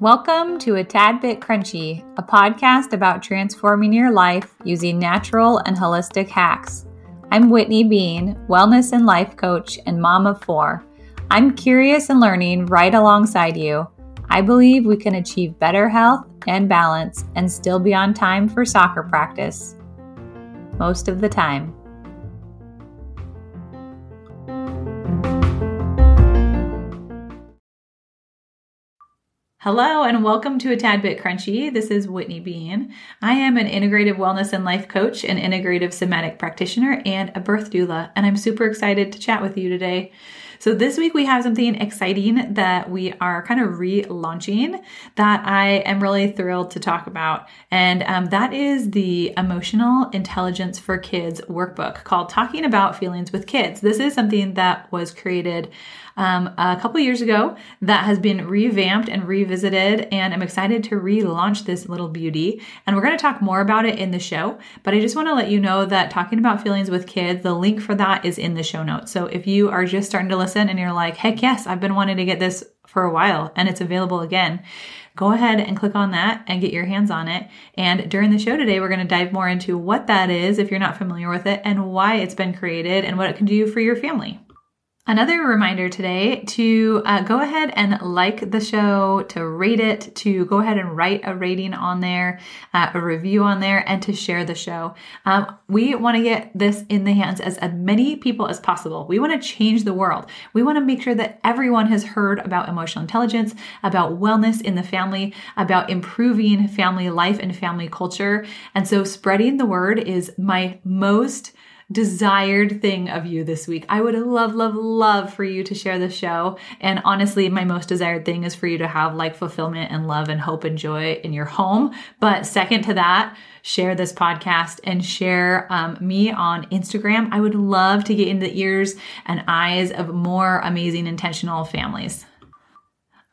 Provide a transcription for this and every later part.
Welcome to A Tad Bit Crunchy, a podcast about transforming your life using natural and holistic hacks. I'm Whitney Bean, wellness and life coach and mom of four. I'm curious and learning right alongside you. I believe we can achieve better health and balance and still be on time for soccer practice. Most of the time. Hello and welcome to a Tad Bit Crunchy. This is Whitney Bean. I am an integrative wellness and life coach, an integrative somatic practitioner, and a birth doula, and I'm super excited to chat with you today. So, this week we have something exciting that we are kind of relaunching that I am really thrilled to talk about. And um, that is the Emotional Intelligence for Kids workbook called Talking About Feelings with Kids. This is something that was created um, a couple years ago that has been revamped and revisited. And I'm excited to relaunch this little beauty. And we're going to talk more about it in the show. But I just want to let you know that talking about feelings with kids, the link for that is in the show notes. So if you are just starting to listen and you're like, heck yes, I've been wanting to get this for a while and it's available again go ahead and click on that and get your hands on it. And during the show today, we're going to dive more into what that is if you're not familiar with it and why it's been created and what it can do for your family. Another reminder today to uh, go ahead and like the show, to rate it, to go ahead and write a rating on there, uh, a review on there, and to share the show. Um, we want to get this in the hands as, as many people as possible. We want to change the world. We want to make sure that everyone has heard about emotional intelligence, about wellness in the family, about improving family life and family culture. And so spreading the word is my most desired thing of you this week. I would love, love, love for you to share the show. And honestly, my most desired thing is for you to have like fulfillment and love and hope and joy in your home. But second to that, share this podcast and share um, me on Instagram. I would love to get in the ears and eyes of more amazing intentional families.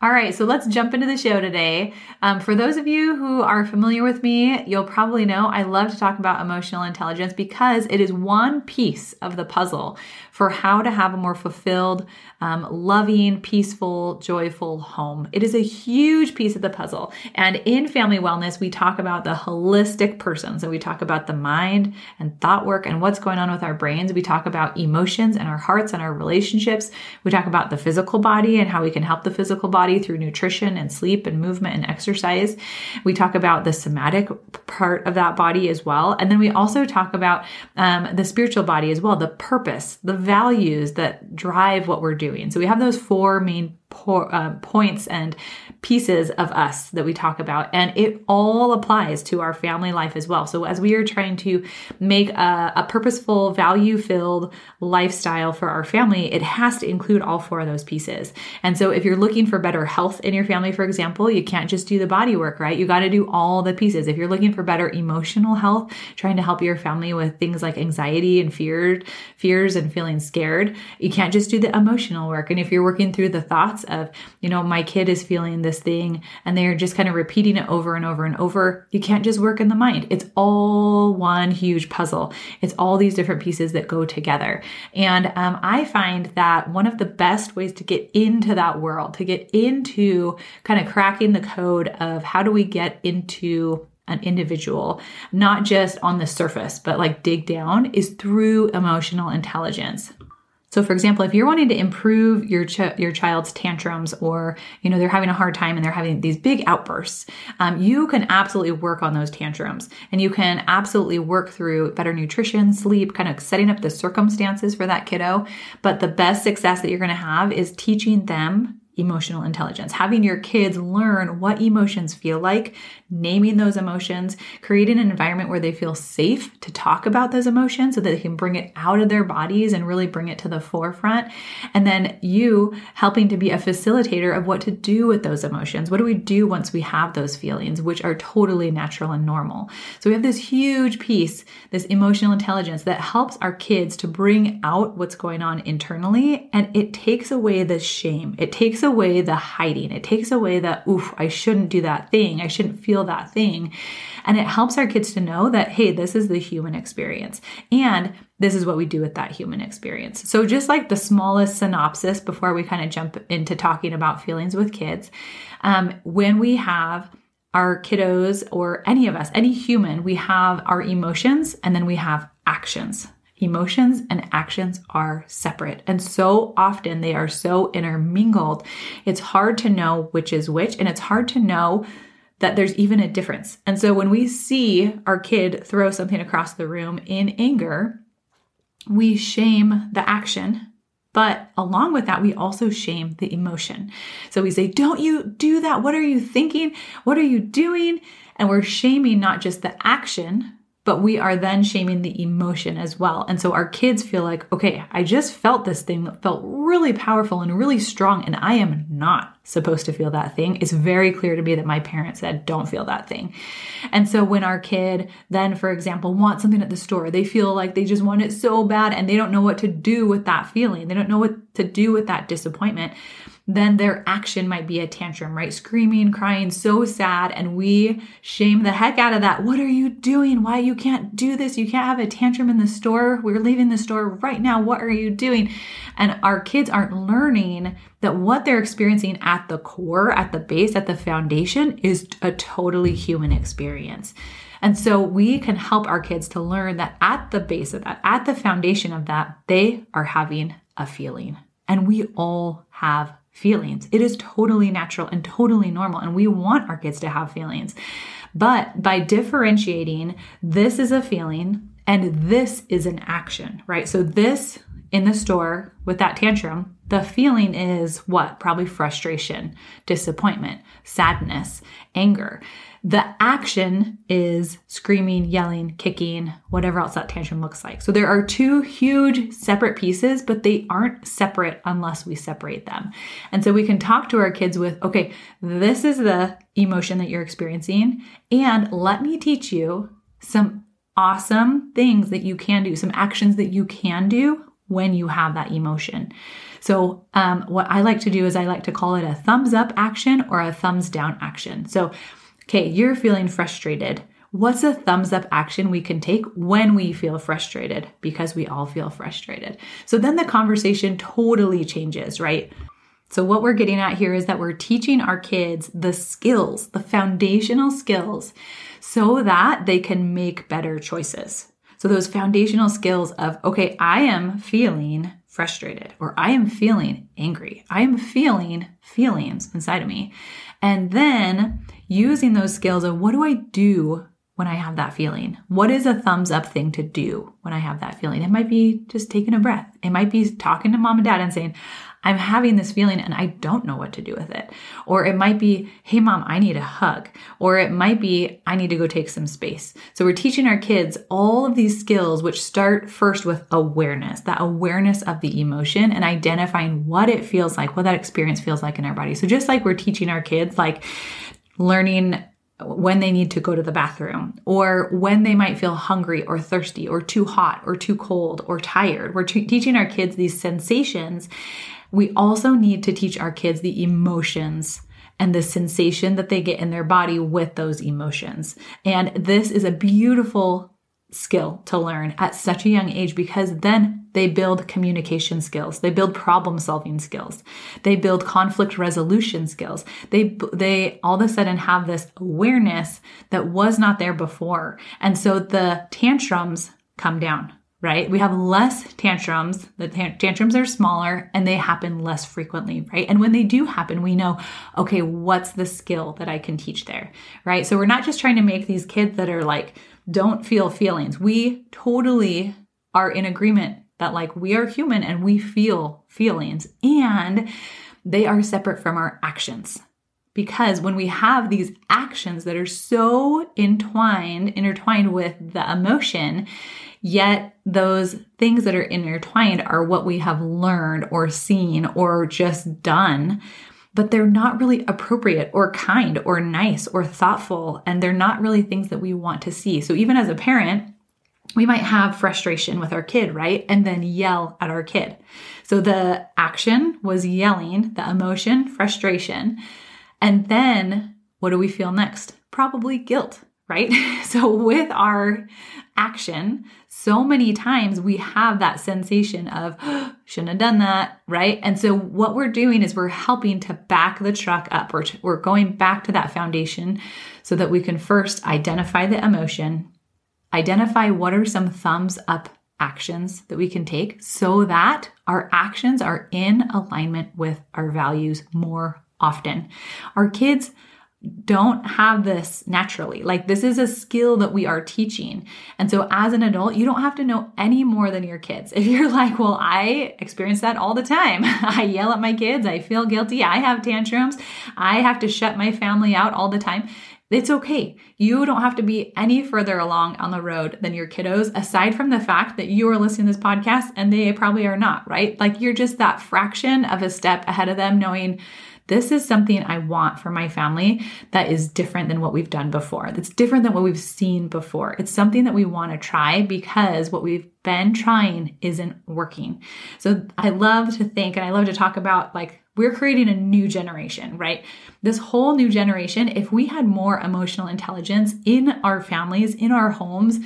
All right, so let's jump into the show today. Um, for those of you who are familiar with me, you'll probably know I love to talk about emotional intelligence because it is one piece of the puzzle for how to have a more fulfilled, um, loving, peaceful, joyful home. It is a huge piece of the puzzle. And in family wellness, we talk about the holistic person. So we talk about the mind and thought work and what's going on with our brains. We talk about emotions and our hearts and our relationships. We talk about the physical body and how we can help the physical body through nutrition and sleep and movement and exercise. We talk about the somatic part of that body as well. And then we also talk about um, the spiritual body as well, the purpose, the values that drive what we're doing. So we have those four main uh, points and pieces of us that we talk about, and it all applies to our family life as well. So as we are trying to make a, a purposeful, value-filled lifestyle for our family, it has to include all four of those pieces. And so if you're looking for better health in your family, for example, you can't just do the body work, right? You got to do all the pieces. If you're looking for better emotional health, trying to help your family with things like anxiety and fear, fears and feeling scared, you can't just do the emotional work. And if you're working through the thoughts of, you know, my kid is feeling this thing and they're just kind of repeating it over and over and over. You can't just work in the mind. It's all one huge puzzle. It's all these different pieces that go together. And um, I find that one of the best ways to get into that world, to get into kind of cracking the code of how do we get into an individual, not just on the surface, but like dig down, is through emotional intelligence. So for example, if you're wanting to improve your ch- your child's tantrums or you know they're having a hard time and they're having these big outbursts, um, you can absolutely work on those tantrums and you can absolutely work through better nutrition, sleep, kind of setting up the circumstances for that kiddo. But the best success that you're going to have is teaching them emotional intelligence, having your kids learn what emotions feel like, naming those emotions, creating an environment where they feel safe to talk about those emotions so that they can bring it out of their bodies and really bring it to the forefront. And then you helping to be a facilitator of what to do with those emotions. What do we do once we have those feelings, which are totally natural and normal? So we have this huge piece, this emotional intelligence that helps our kids to bring out what's going on internally and it takes away the shame. It takes away the hiding. It takes away the, oof, I shouldn't do that thing. I shouldn't feel that thing. And it helps our kids to know that, hey, this is the human experience. And this is what we do with that human experience. So, just like the smallest synopsis before we kind of jump into talking about feelings with kids, um, when we have our kiddos or any of us, any human, we have our emotions and then we have actions. Emotions and actions are separate. And so often they are so intermingled. It's hard to know which is which, and it's hard to know that there's even a difference. And so when we see our kid throw something across the room in anger, we shame the action. But along with that, we also shame the emotion. So we say, Don't you do that? What are you thinking? What are you doing? And we're shaming not just the action, but we are then shaming the emotion as well. And so our kids feel like, okay, I just felt this thing that felt really powerful and really strong, and I am not supposed to feel that thing. It's very clear to me that my parents said, don't feel that thing. And so when our kid then, for example, wants something at the store, they feel like they just want it so bad and they don't know what to do with that feeling. They don't know what to do with that disappointment then their action might be a tantrum, right? Screaming, crying, so sad. And we shame the heck out of that. What are you doing? Why you can't do this? You can't have a tantrum in the store. We're leaving the store right now. What are you doing? And our kids aren't learning that what they're experiencing at the core, at the base, at the foundation is a totally human experience. And so we can help our kids to learn that at the base of that, at the foundation of that, they are having a feeling. And we all have feelings. It is totally natural and totally normal. And we want our kids to have feelings. But by differentiating, this is a feeling and this is an action, right? So, this in the store with that tantrum, the feeling is what? Probably frustration, disappointment, sadness, anger. The action is screaming, yelling, kicking, whatever else that tantrum looks like. So there are two huge separate pieces, but they aren't separate unless we separate them. And so we can talk to our kids with, okay, this is the emotion that you're experiencing, and let me teach you some awesome things that you can do, some actions that you can do when you have that emotion. So, um, what I like to do is I like to call it a thumbs up action or a thumbs down action. So, Okay, you're feeling frustrated. What's a thumbs up action we can take when we feel frustrated? Because we all feel frustrated. So then the conversation totally changes, right? So, what we're getting at here is that we're teaching our kids the skills, the foundational skills, so that they can make better choices. So, those foundational skills of, okay, I am feeling frustrated, or I am feeling angry, I am feeling feelings inside of me. And then using those skills of what do I do when I have that feeling? What is a thumbs up thing to do when I have that feeling? It might be just taking a breath. It might be talking to mom and dad and saying, I'm having this feeling and I don't know what to do with it. Or it might be, hey mom, I need a hug. Or it might be, I need to go take some space. So we're teaching our kids all of these skills, which start first with awareness, that awareness of the emotion and identifying what it feels like, what that experience feels like in our body. So just like we're teaching our kids, like, learning when they need to go to the bathroom or when they might feel hungry or thirsty or too hot or too cold or tired. We're t- teaching our kids these sensations. We also need to teach our kids the emotions and the sensation that they get in their body with those emotions. And this is a beautiful skill to learn at such a young age because then they build communication skills. They build problem solving skills. They build conflict resolution skills. They they all of a sudden have this awareness that was not there before. And so the tantrums come down right we have less tantrums the tantrums are smaller and they happen less frequently right and when they do happen we know okay what's the skill that i can teach there right so we're not just trying to make these kids that are like don't feel feelings. We totally are in agreement that like we are human and we feel feelings and they are separate from our actions. Because when we have these actions that are so entwined, intertwined with the emotion, yet those things that are intertwined are what we have learned or seen or just done, but they're not really appropriate or kind or nice or thoughtful. And they're not really things that we want to see. So even as a parent, we might have frustration with our kid, right? And then yell at our kid. So the action was yelling, the emotion, frustration. And then what do we feel next? Probably guilt, right? So with our action, so many times we have that sensation of oh, shouldn't have done that, right? And so what we're doing is we're helping to back the truck up. We're, we're going back to that foundation so that we can first identify the emotion, identify what are some thumbs up actions that we can take so that our actions are in alignment with our values more often. Our kids don't have this naturally. Like, this is a skill that we are teaching. And so, as an adult, you don't have to know any more than your kids. If you're like, well, I experience that all the time, I yell at my kids, I feel guilty, I have tantrums, I have to shut my family out all the time. It's okay. You don't have to be any further along on the road than your kiddos, aside from the fact that you are listening to this podcast and they probably are not, right? Like you're just that fraction of a step ahead of them, knowing this is something I want for my family that is different than what we've done before. That's different than what we've seen before. It's something that we want to try because what we've been trying isn't working. So I love to think and I love to talk about like we're creating a new generation, right? This whole new generation, if we had more emotional intelligence in our families, in our homes,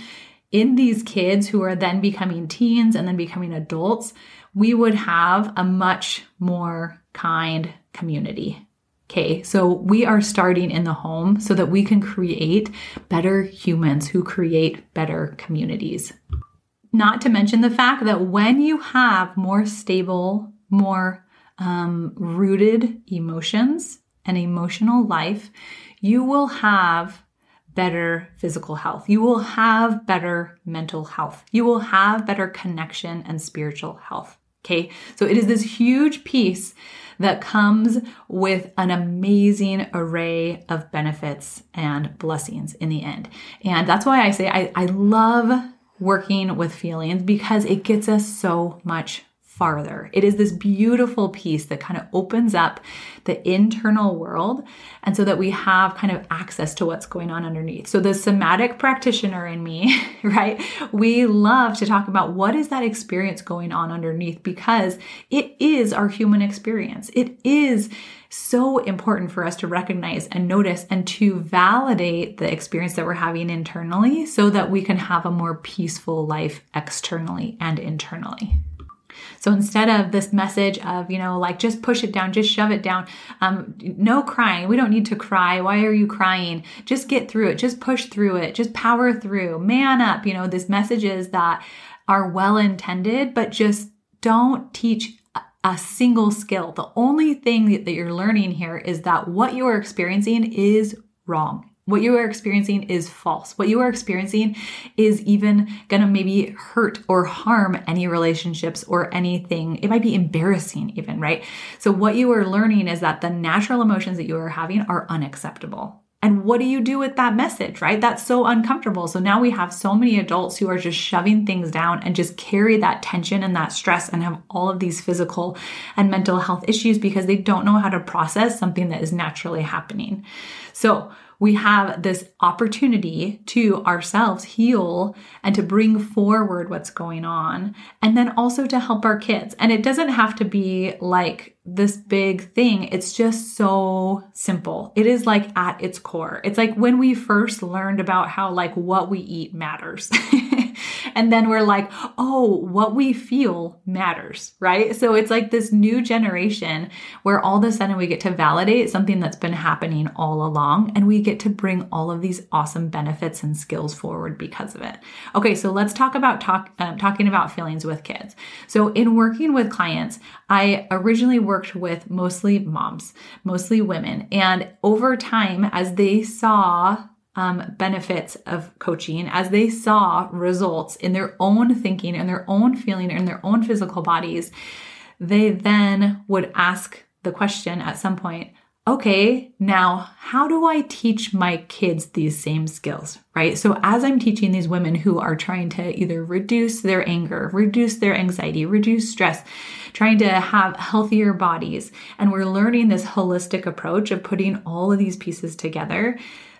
in these kids who are then becoming teens and then becoming adults, we would have a much more kind community. Okay, so we are starting in the home so that we can create better humans who create better communities. Not to mention the fact that when you have more stable, more um, rooted emotions and emotional life, you will have better physical health. You will have better mental health. You will have better connection and spiritual health. Okay, so it is this huge piece that comes with an amazing array of benefits and blessings in the end. And that's why I say I, I love working with feelings because it gets us so much farther. It is this beautiful piece that kind of opens up the internal world and so that we have kind of access to what's going on underneath. So the somatic practitioner in me, right? We love to talk about what is that experience going on underneath because it is our human experience. It is so important for us to recognize and notice and to validate the experience that we're having internally so that we can have a more peaceful life externally and internally. So instead of this message of, you know, like just push it down, just shove it down, um, no crying. We don't need to cry. Why are you crying? Just get through it. Just push through it. Just power through. Man up. You know, this messages that are well intended, but just don't teach a single skill. The only thing that you're learning here is that what you are experiencing is wrong. What you are experiencing is false. What you are experiencing is even going to maybe hurt or harm any relationships or anything. It might be embarrassing, even, right? So, what you are learning is that the natural emotions that you are having are unacceptable. And what do you do with that message, right? That's so uncomfortable. So now we have so many adults who are just shoving things down and just carry that tension and that stress and have all of these physical and mental health issues because they don't know how to process something that is naturally happening. So, we have this opportunity to ourselves heal and to bring forward what's going on, and then also to help our kids. And it doesn't have to be like this big thing. It's just so simple. It is like at its core. It's like when we first learned about how like what we eat matters. and then we're like, oh, what we feel matters, right? So it's like this new generation where all of a sudden we get to validate something that's been happening all along and we get to bring all of these awesome benefits and skills forward because of it. Okay, so let's talk about talk, um, talking about feelings with kids. So in working with clients, I originally worked with mostly moms, mostly women. And over time, as they saw um, benefits of coaching as they saw results in their own thinking and their own feeling in their own physical bodies, they then would ask the question at some point okay, now how do I teach my kids these same skills, right? So as I'm teaching these women who are trying to either reduce their anger, reduce their anxiety, reduce stress, trying to have healthier bodies, and we're learning this holistic approach of putting all of these pieces together,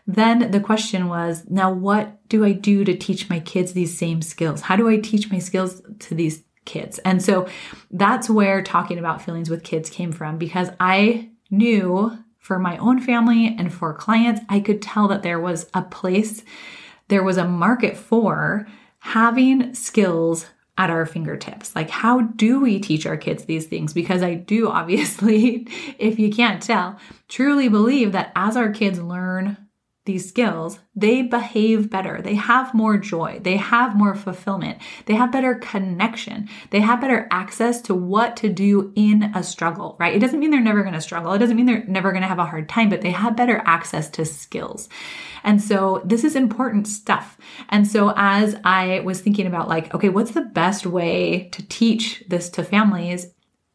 then the question was, now what do I do to teach my kids these same skills? How do I teach my skills to these kids? And so that's where talking about feelings with kids came from because I knew for my own family and for clients, I could tell that there was a place, there was a market for having skills at our fingertips. Like, how do we teach our kids these things? Because I do, obviously, if you can't tell, truly believe that as our kids learn these skills, they behave better. They have more joy. They have more fulfillment. They have better connection. They have better access to what to do in a struggle, right? It doesn't mean they're never going to struggle. It doesn't mean they're never going to have a hard time, but they have better access to skills. And so this is important stuff. And so as I was thinking about like, okay, what's the best way to teach this to families?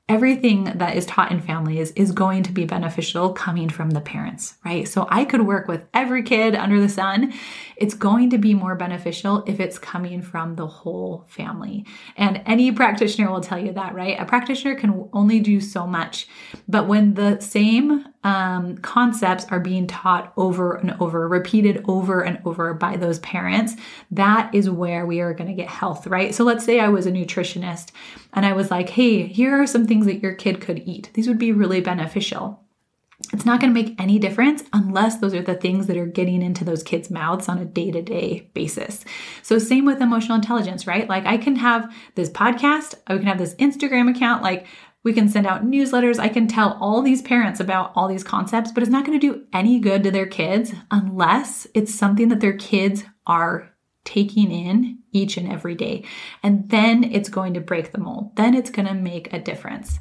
Everything that is taught in families is going to be beneficial coming from the parents, right? So I could work with every kid under the sun. It's going to be more beneficial if it's coming from the whole family. And any practitioner will tell you that, right? A practitioner can only do so much. But when the same um, concepts are being taught over and over, repeated over and over by those parents, that is where we are going to get health, right? So let's say I was a nutritionist and I was like, hey, here are some things that your kid could eat. These would be really beneficial. It's not going to make any difference unless those are the things that are getting into those kids' mouths on a day to day basis. So, same with emotional intelligence, right? Like, I can have this podcast, I can have this Instagram account, like, we can send out newsletters. I can tell all these parents about all these concepts, but it's not going to do any good to their kids unless it's something that their kids are taking in each and every day. And then it's going to break the mold. Then it's going to make a difference.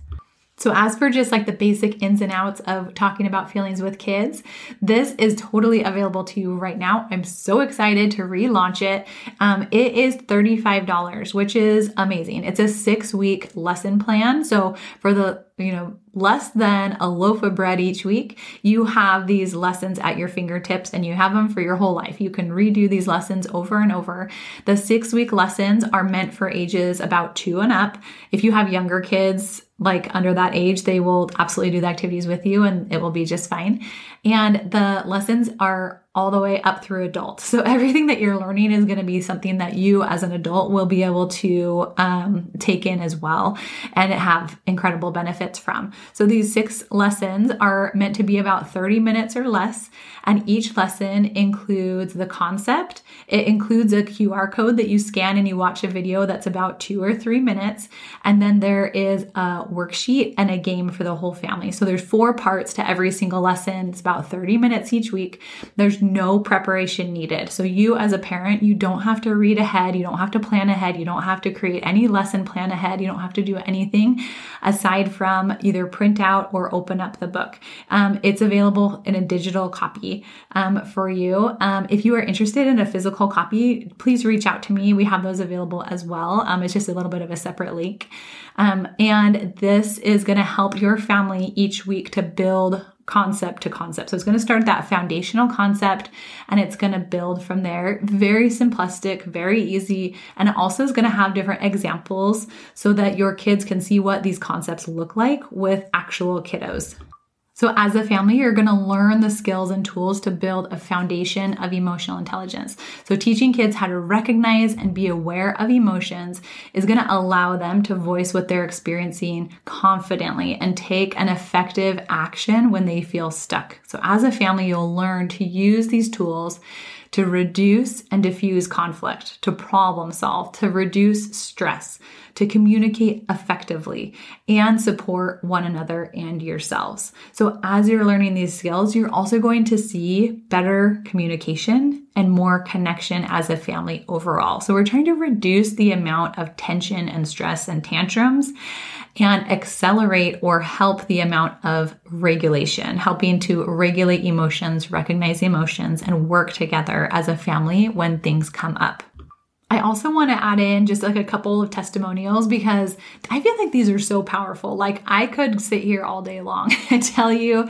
So, as for just like the basic ins and outs of talking about feelings with kids, this is totally available to you right now. I'm so excited to relaunch it. Um, it is $35, which is amazing. It's a six week lesson plan. So, for the you know, less than a loaf of bread each week, you have these lessons at your fingertips and you have them for your whole life. You can redo these lessons over and over. The six week lessons are meant for ages about two and up. If you have younger kids, like under that age, they will absolutely do the activities with you and it will be just fine. And the lessons are all the way up through adult. So everything that you're learning is going to be something that you as an adult will be able to um, take in as well and have incredible benefits from. So these six lessons are meant to be about 30 minutes or less. And each lesson includes the concept. It includes a QR code that you scan and you watch a video that's about two or three minutes. And then there is a worksheet and a game for the whole family. So there's four parts to every single lesson. It's about 30 minutes each week. There's no preparation needed. So you as a parent, you don't have to read ahead. You don't have to plan ahead. You don't have to create any lesson plan ahead. You don't have to do anything aside from either print out or open up the book. Um, it's available in a digital copy um, for you. Um, if you are interested in a physical copy, please reach out to me. We have those available as well. Um, it's just a little bit of a separate link. Um, and this is going to help your family each week to build concept to concept. So it's going to start that foundational concept and it's going to build from there. Very simplistic, very easy. And it also is going to have different examples so that your kids can see what these concepts look like with actual kiddos. So, as a family, you're going to learn the skills and tools to build a foundation of emotional intelligence. So, teaching kids how to recognize and be aware of emotions is going to allow them to voice what they're experiencing confidently and take an effective action when they feel stuck. So, as a family, you'll learn to use these tools to reduce and diffuse conflict, to problem solve, to reduce stress, to communicate effectively, and support one another and yourselves. So, as you're learning these skills, you're also going to see better communication and more connection as a family overall. So, we're trying to reduce the amount of tension and stress and tantrums and accelerate or help the amount of regulation, helping to regulate emotions, recognize emotions, and work together as a family when things come up. I also want to add in just like a couple of testimonials because I feel like these are so powerful. Like I could sit here all day long and tell you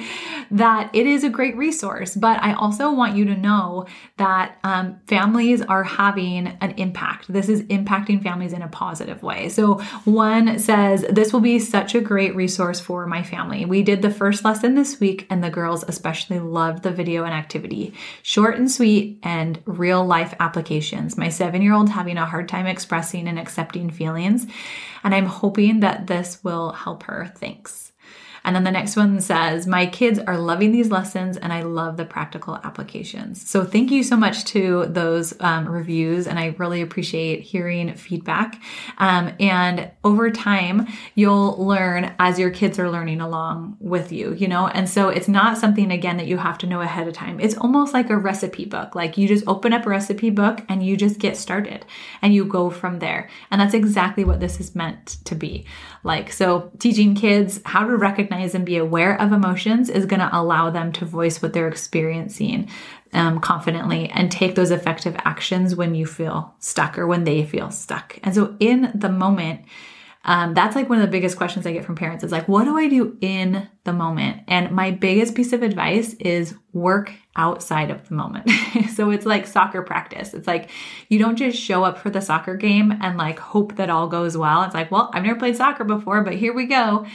that it is a great resource, but I also want you to know that um, families are having an impact. This is impacting families in a positive way. So one says, This will be such a great resource for my family. We did the first lesson this week, and the girls especially loved the video and activity. Short and sweet and real life applications. My seven year old having a hard time expressing and accepting feelings. And I'm hoping that this will help her. Thanks. And then the next one says, My kids are loving these lessons and I love the practical applications. So thank you so much to those um, reviews. And I really appreciate hearing feedback. Um, and over time, you'll learn as your kids are learning along with you, you know? And so it's not something, again, that you have to know ahead of time. It's almost like a recipe book. Like you just open up a recipe book and you just get started and you go from there. And that's exactly what this is meant to be like. So teaching kids how to recognize recognize and be aware of emotions is going to allow them to voice what they're experiencing um, confidently and take those effective actions when you feel stuck or when they feel stuck. And so in the moment, um, that's like one of the biggest questions I get from parents is like, what do I do in the moment? And my biggest piece of advice is work outside of the moment. so it's like soccer practice. It's like you don't just show up for the soccer game and like hope that all goes well. It's like, well, I've never played soccer before, but here we go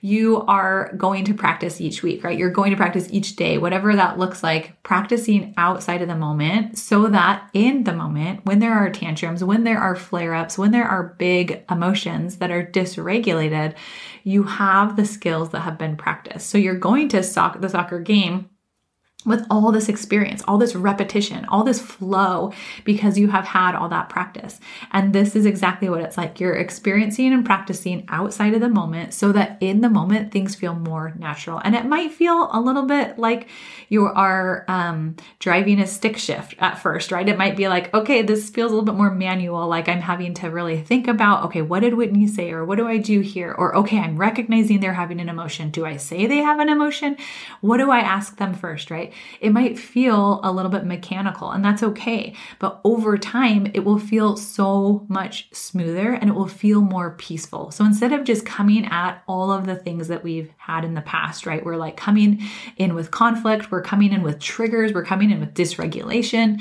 you are going to practice each week, right? You're going to practice each day, whatever that looks like, practicing outside of the moment so that in the moment, when there are tantrums, when there are flare ups, when there are big emotions that are dysregulated, you have the skills that have been practiced. So you're going to soc- the soccer game with all this experience, all this repetition, all this flow, because you have had all that practice. And this is exactly what it's like. You're experiencing and practicing outside of the moment so that in the moment things feel more natural. And it might feel a little bit like you are um, driving a stick shift at first, right? It might be like, okay, this feels a little bit more manual, like I'm having to really think about, okay, what did Whitney say? Or what do I do here? Or, okay, I'm recognizing they're having an emotion. Do I say they have an emotion? What do I ask them first, right? It might feel a little bit mechanical, and that's okay. But over time, it will feel so much smoother and it will feel more peaceful. So instead of just coming at all of the things that we've had in the past, right? We're like coming in with conflict, we're coming in with triggers, we're coming in with dysregulation.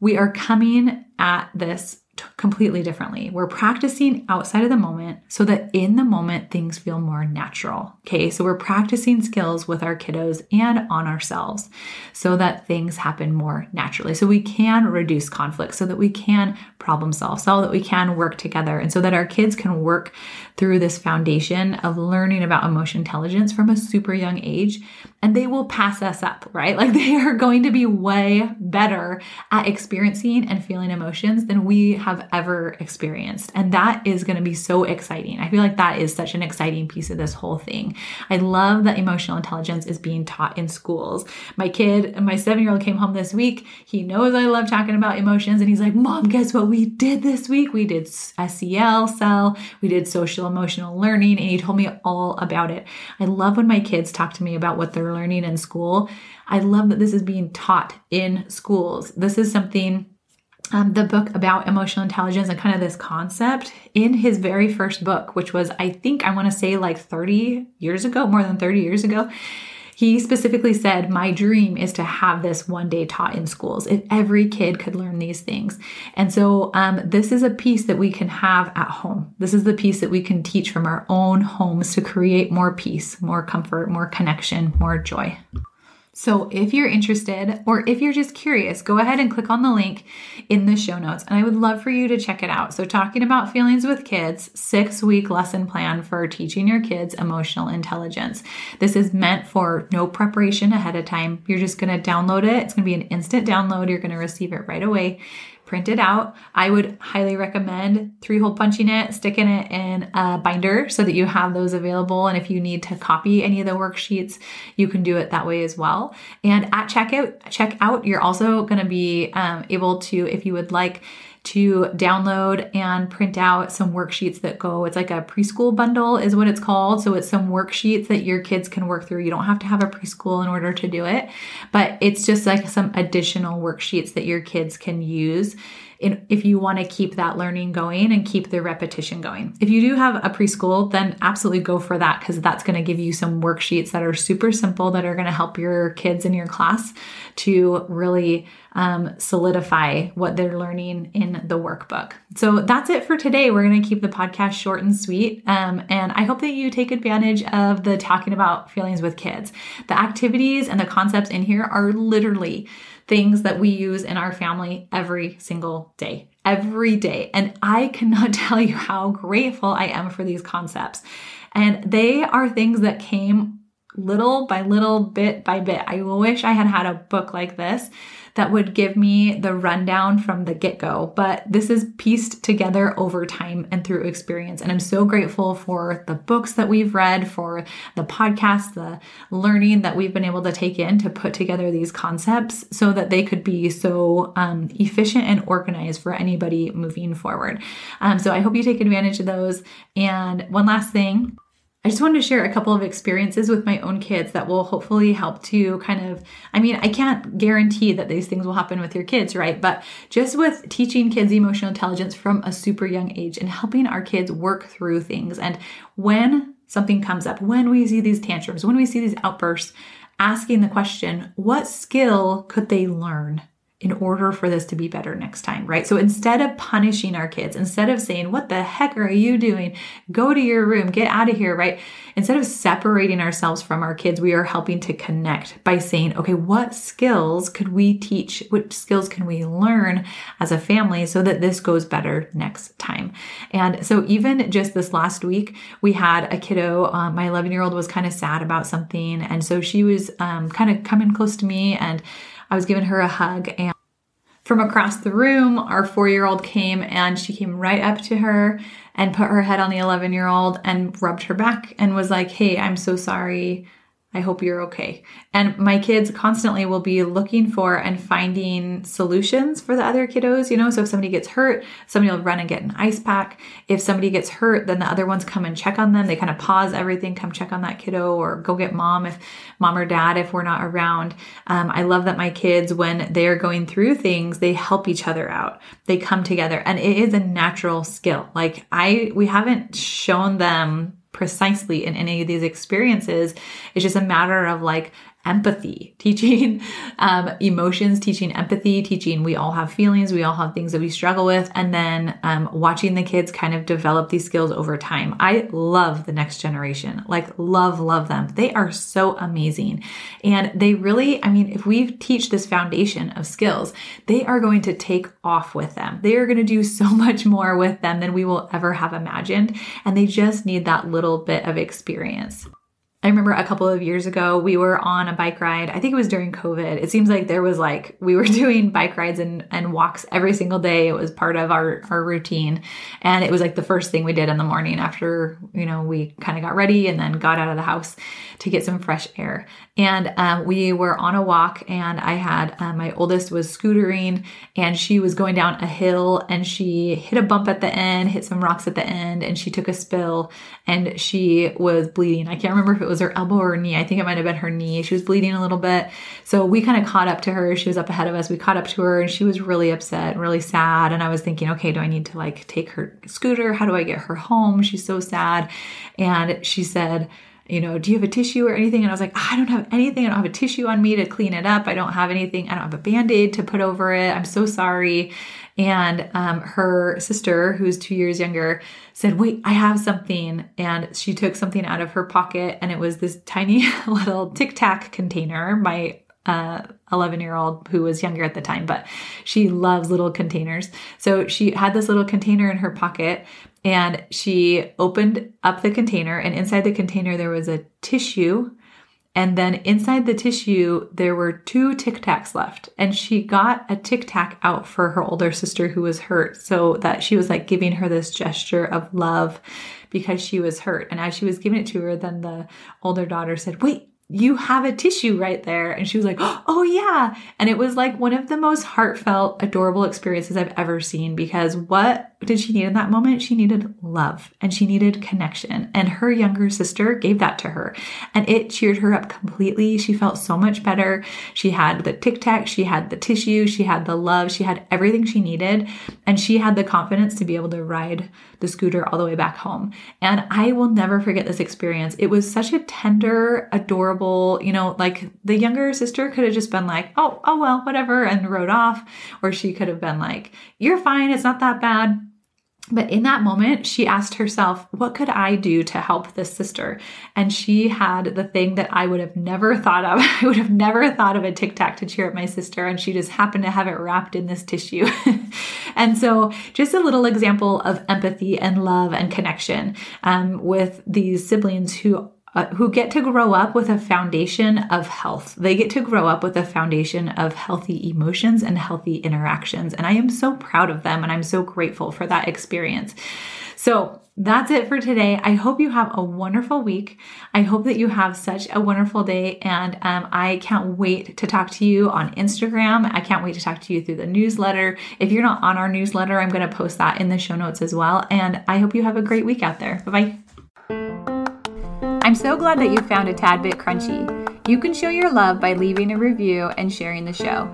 We are coming at this completely differently. We're practicing outside of the moment so that in the moment things feel more natural. Okay, so we're practicing skills with our kiddos and on ourselves so that things happen more naturally. So we can reduce conflict, so that we can problem solve, so that we can work together, and so that our kids can work through this foundation of learning about emotion intelligence from a super young age. And they will pass us up, right? Like they are going to be way better at experiencing and feeling emotions than we have ever experienced. And that is going to be so exciting. I feel like that is such an exciting piece of this whole thing. I love that emotional intelligence is being taught in schools. My kid, my seven year old came home this week. He knows I love talking about emotions and he's like, Mom, guess what we did this week? We did SEL, cell, we did social emotional learning, and he told me all about it. I love when my kids talk to me about what they're learning in school. I love that this is being taught in schools. This is something um, the book about emotional intelligence and kind of this concept in his very first book, which was, I think, I want to say like 30 years ago, more than 30 years ago. He specifically said, My dream is to have this one day taught in schools. If every kid could learn these things. And so, um, this is a piece that we can have at home. This is the piece that we can teach from our own homes to create more peace, more comfort, more connection, more joy. So if you're interested or if you're just curious, go ahead and click on the link in the show notes and I would love for you to check it out. So talking about feelings with kids, 6-week lesson plan for teaching your kids emotional intelligence. This is meant for no preparation ahead of time. You're just going to download it. It's going to be an instant download. You're going to receive it right away print it out. I would highly recommend three hole punching it, sticking it in a binder so that you have those available. And if you need to copy any of the worksheets, you can do it that way as well. And at checkout, checkout, you're also going to be um, able to, if you would like, to download and print out some worksheets that go. It's like a preschool bundle, is what it's called. So it's some worksheets that your kids can work through. You don't have to have a preschool in order to do it, but it's just like some additional worksheets that your kids can use in, if you want to keep that learning going and keep the repetition going. If you do have a preschool, then absolutely go for that because that's going to give you some worksheets that are super simple that are going to help your kids in your class to really um, solidify what they're learning in the workbook. So that's it for today. We're going to keep the podcast short and sweet. Um, and I hope that you take advantage of the talking about feelings with kids. The activities and the concepts in here are literally things that we use in our family every single day. Every day. And I cannot tell you how grateful I am for these concepts. And they are things that came little by little, bit by bit. I wish I had had a book like this that would give me the rundown from the get go. But this is pieced together over time and through experience. And I'm so grateful for the books that we've read, for the podcast, the learning that we've been able to take in to put together these concepts so that they could be so um, efficient and organized for anybody moving forward. Um, so I hope you take advantage of those. And one last thing, I just wanted to share a couple of experiences with my own kids that will hopefully help to kind of, I mean, I can't guarantee that these things will happen with your kids, right? But just with teaching kids emotional intelligence from a super young age and helping our kids work through things. And when something comes up, when we see these tantrums, when we see these outbursts, asking the question, what skill could they learn? In order for this to be better next time, right? So instead of punishing our kids, instead of saying, What the heck are you doing? Go to your room, get out of here, right? Instead of separating ourselves from our kids, we are helping to connect by saying, Okay, what skills could we teach? Which skills can we learn as a family so that this goes better next time? And so even just this last week, we had a kiddo, um, my 11 year old was kind of sad about something. And so she was um, kind of coming close to me and I was giving her a hug and from across the room, our four year old came and she came right up to her and put her head on the 11 year old and rubbed her back and was like, Hey, I'm so sorry. I hope you're okay. And my kids constantly will be looking for and finding solutions for the other kiddos, you know. So if somebody gets hurt, somebody will run and get an ice pack. If somebody gets hurt, then the other ones come and check on them. They kind of pause everything, come check on that kiddo, or go get mom if mom or dad if we're not around. Um, I love that my kids, when they're going through things, they help each other out. They come together, and it is a natural skill. Like I, we haven't shown them precisely in any of these experiences. It's just a matter of like empathy, teaching um, emotions, teaching empathy, teaching we all have feelings, we all have things that we struggle with, and then um, watching the kids kind of develop these skills over time. I love the next generation, like love, love them. They are so amazing. And they really, I mean, if we teach this foundation of skills, they are going to take off with them. They are going to do so much more with them than we will ever have imagined. And they just need that little bit of experience. I remember a couple of years ago, we were on a bike ride. I think it was during COVID. It seems like there was like, we were doing bike rides and, and walks every single day. It was part of our, our routine. And it was like the first thing we did in the morning after, you know, we kind of got ready and then got out of the house to get some fresh air. And um, we were on a walk and I had, uh, my oldest was scootering and she was going down a hill and she hit a bump at the end, hit some rocks at the end, and she took a spill and she was bleeding. I can't remember if it was her elbow or knee. I think it might have been her knee. She was bleeding a little bit. So we kind of caught up to her. She was up ahead of us. We caught up to her and she was really upset and really sad. And I was thinking, okay, do I need to like take her scooter? How do I get her home? She's so sad. And she said, you know, do you have a tissue or anything? And I was like, I don't have anything. I don't have a tissue on me to clean it up. I don't have anything. I don't have a band aid to put over it. I'm so sorry. And um, her sister, who's two years younger, said, Wait, I have something. And she took something out of her pocket, and it was this tiny little tic tac container. My 11 uh, year old who was younger at the time, but she loves little containers. So she had this little container in her pocket and she opened up the container, and inside the container, there was a tissue and then inside the tissue, there were two Tic Tacs left. And she got a Tic Tac out for her older sister who was hurt so that she was like giving her this gesture of love because she was hurt. And as she was giving it to her, then the older daughter said, Wait, you have a tissue right there. And she was like, Oh, yeah. And it was like one of the most heartfelt, adorable experiences I've ever seen because what did she need in that moment? She needed love and she needed connection. And her younger sister gave that to her. And it cheered her up completely. She felt so much better. She had the tic tac, she had the tissue, she had the love, she had everything she needed. And she had the confidence to be able to ride the scooter all the way back home. And I will never forget this experience. It was such a tender, adorable, you know, like the younger sister could have just been like, oh, oh, well, whatever, and rode off. Or she could have been like, you're fine, it's not that bad but in that moment, she asked herself, What could I do to help this sister? And she had the thing that I would have never thought of. I would have never thought of a tic tac to cheer up my sister. And she just happened to have it wrapped in this tissue. and so, just a little example of empathy and love and connection um, with these siblings who uh, who get to grow up with a foundation of health. They get to grow up with a foundation of healthy emotions and healthy interactions. And I am so proud of them and I'm so grateful for that experience. So, that's it for today. I hope you have a wonderful week. I hope that you have such a wonderful day. And um, I can't wait to talk to you on Instagram. I can't wait to talk to you through the newsletter. If you're not on our newsletter, I'm going to post that in the show notes as well. And I hope you have a great week out there. Bye bye. I'm so glad that you found a tad bit crunchy. You can show your love by leaving a review and sharing the show.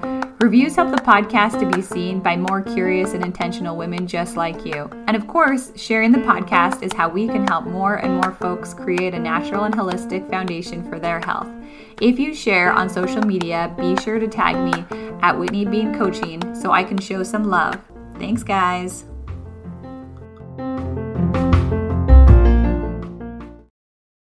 Reviews help the podcast to be seen by more curious and intentional women just like you. And of course, sharing the podcast is how we can help more and more folks create a natural and holistic foundation for their health. If you share on social media, be sure to tag me at Whitney Bean Coaching so I can show some love. Thanks, guys.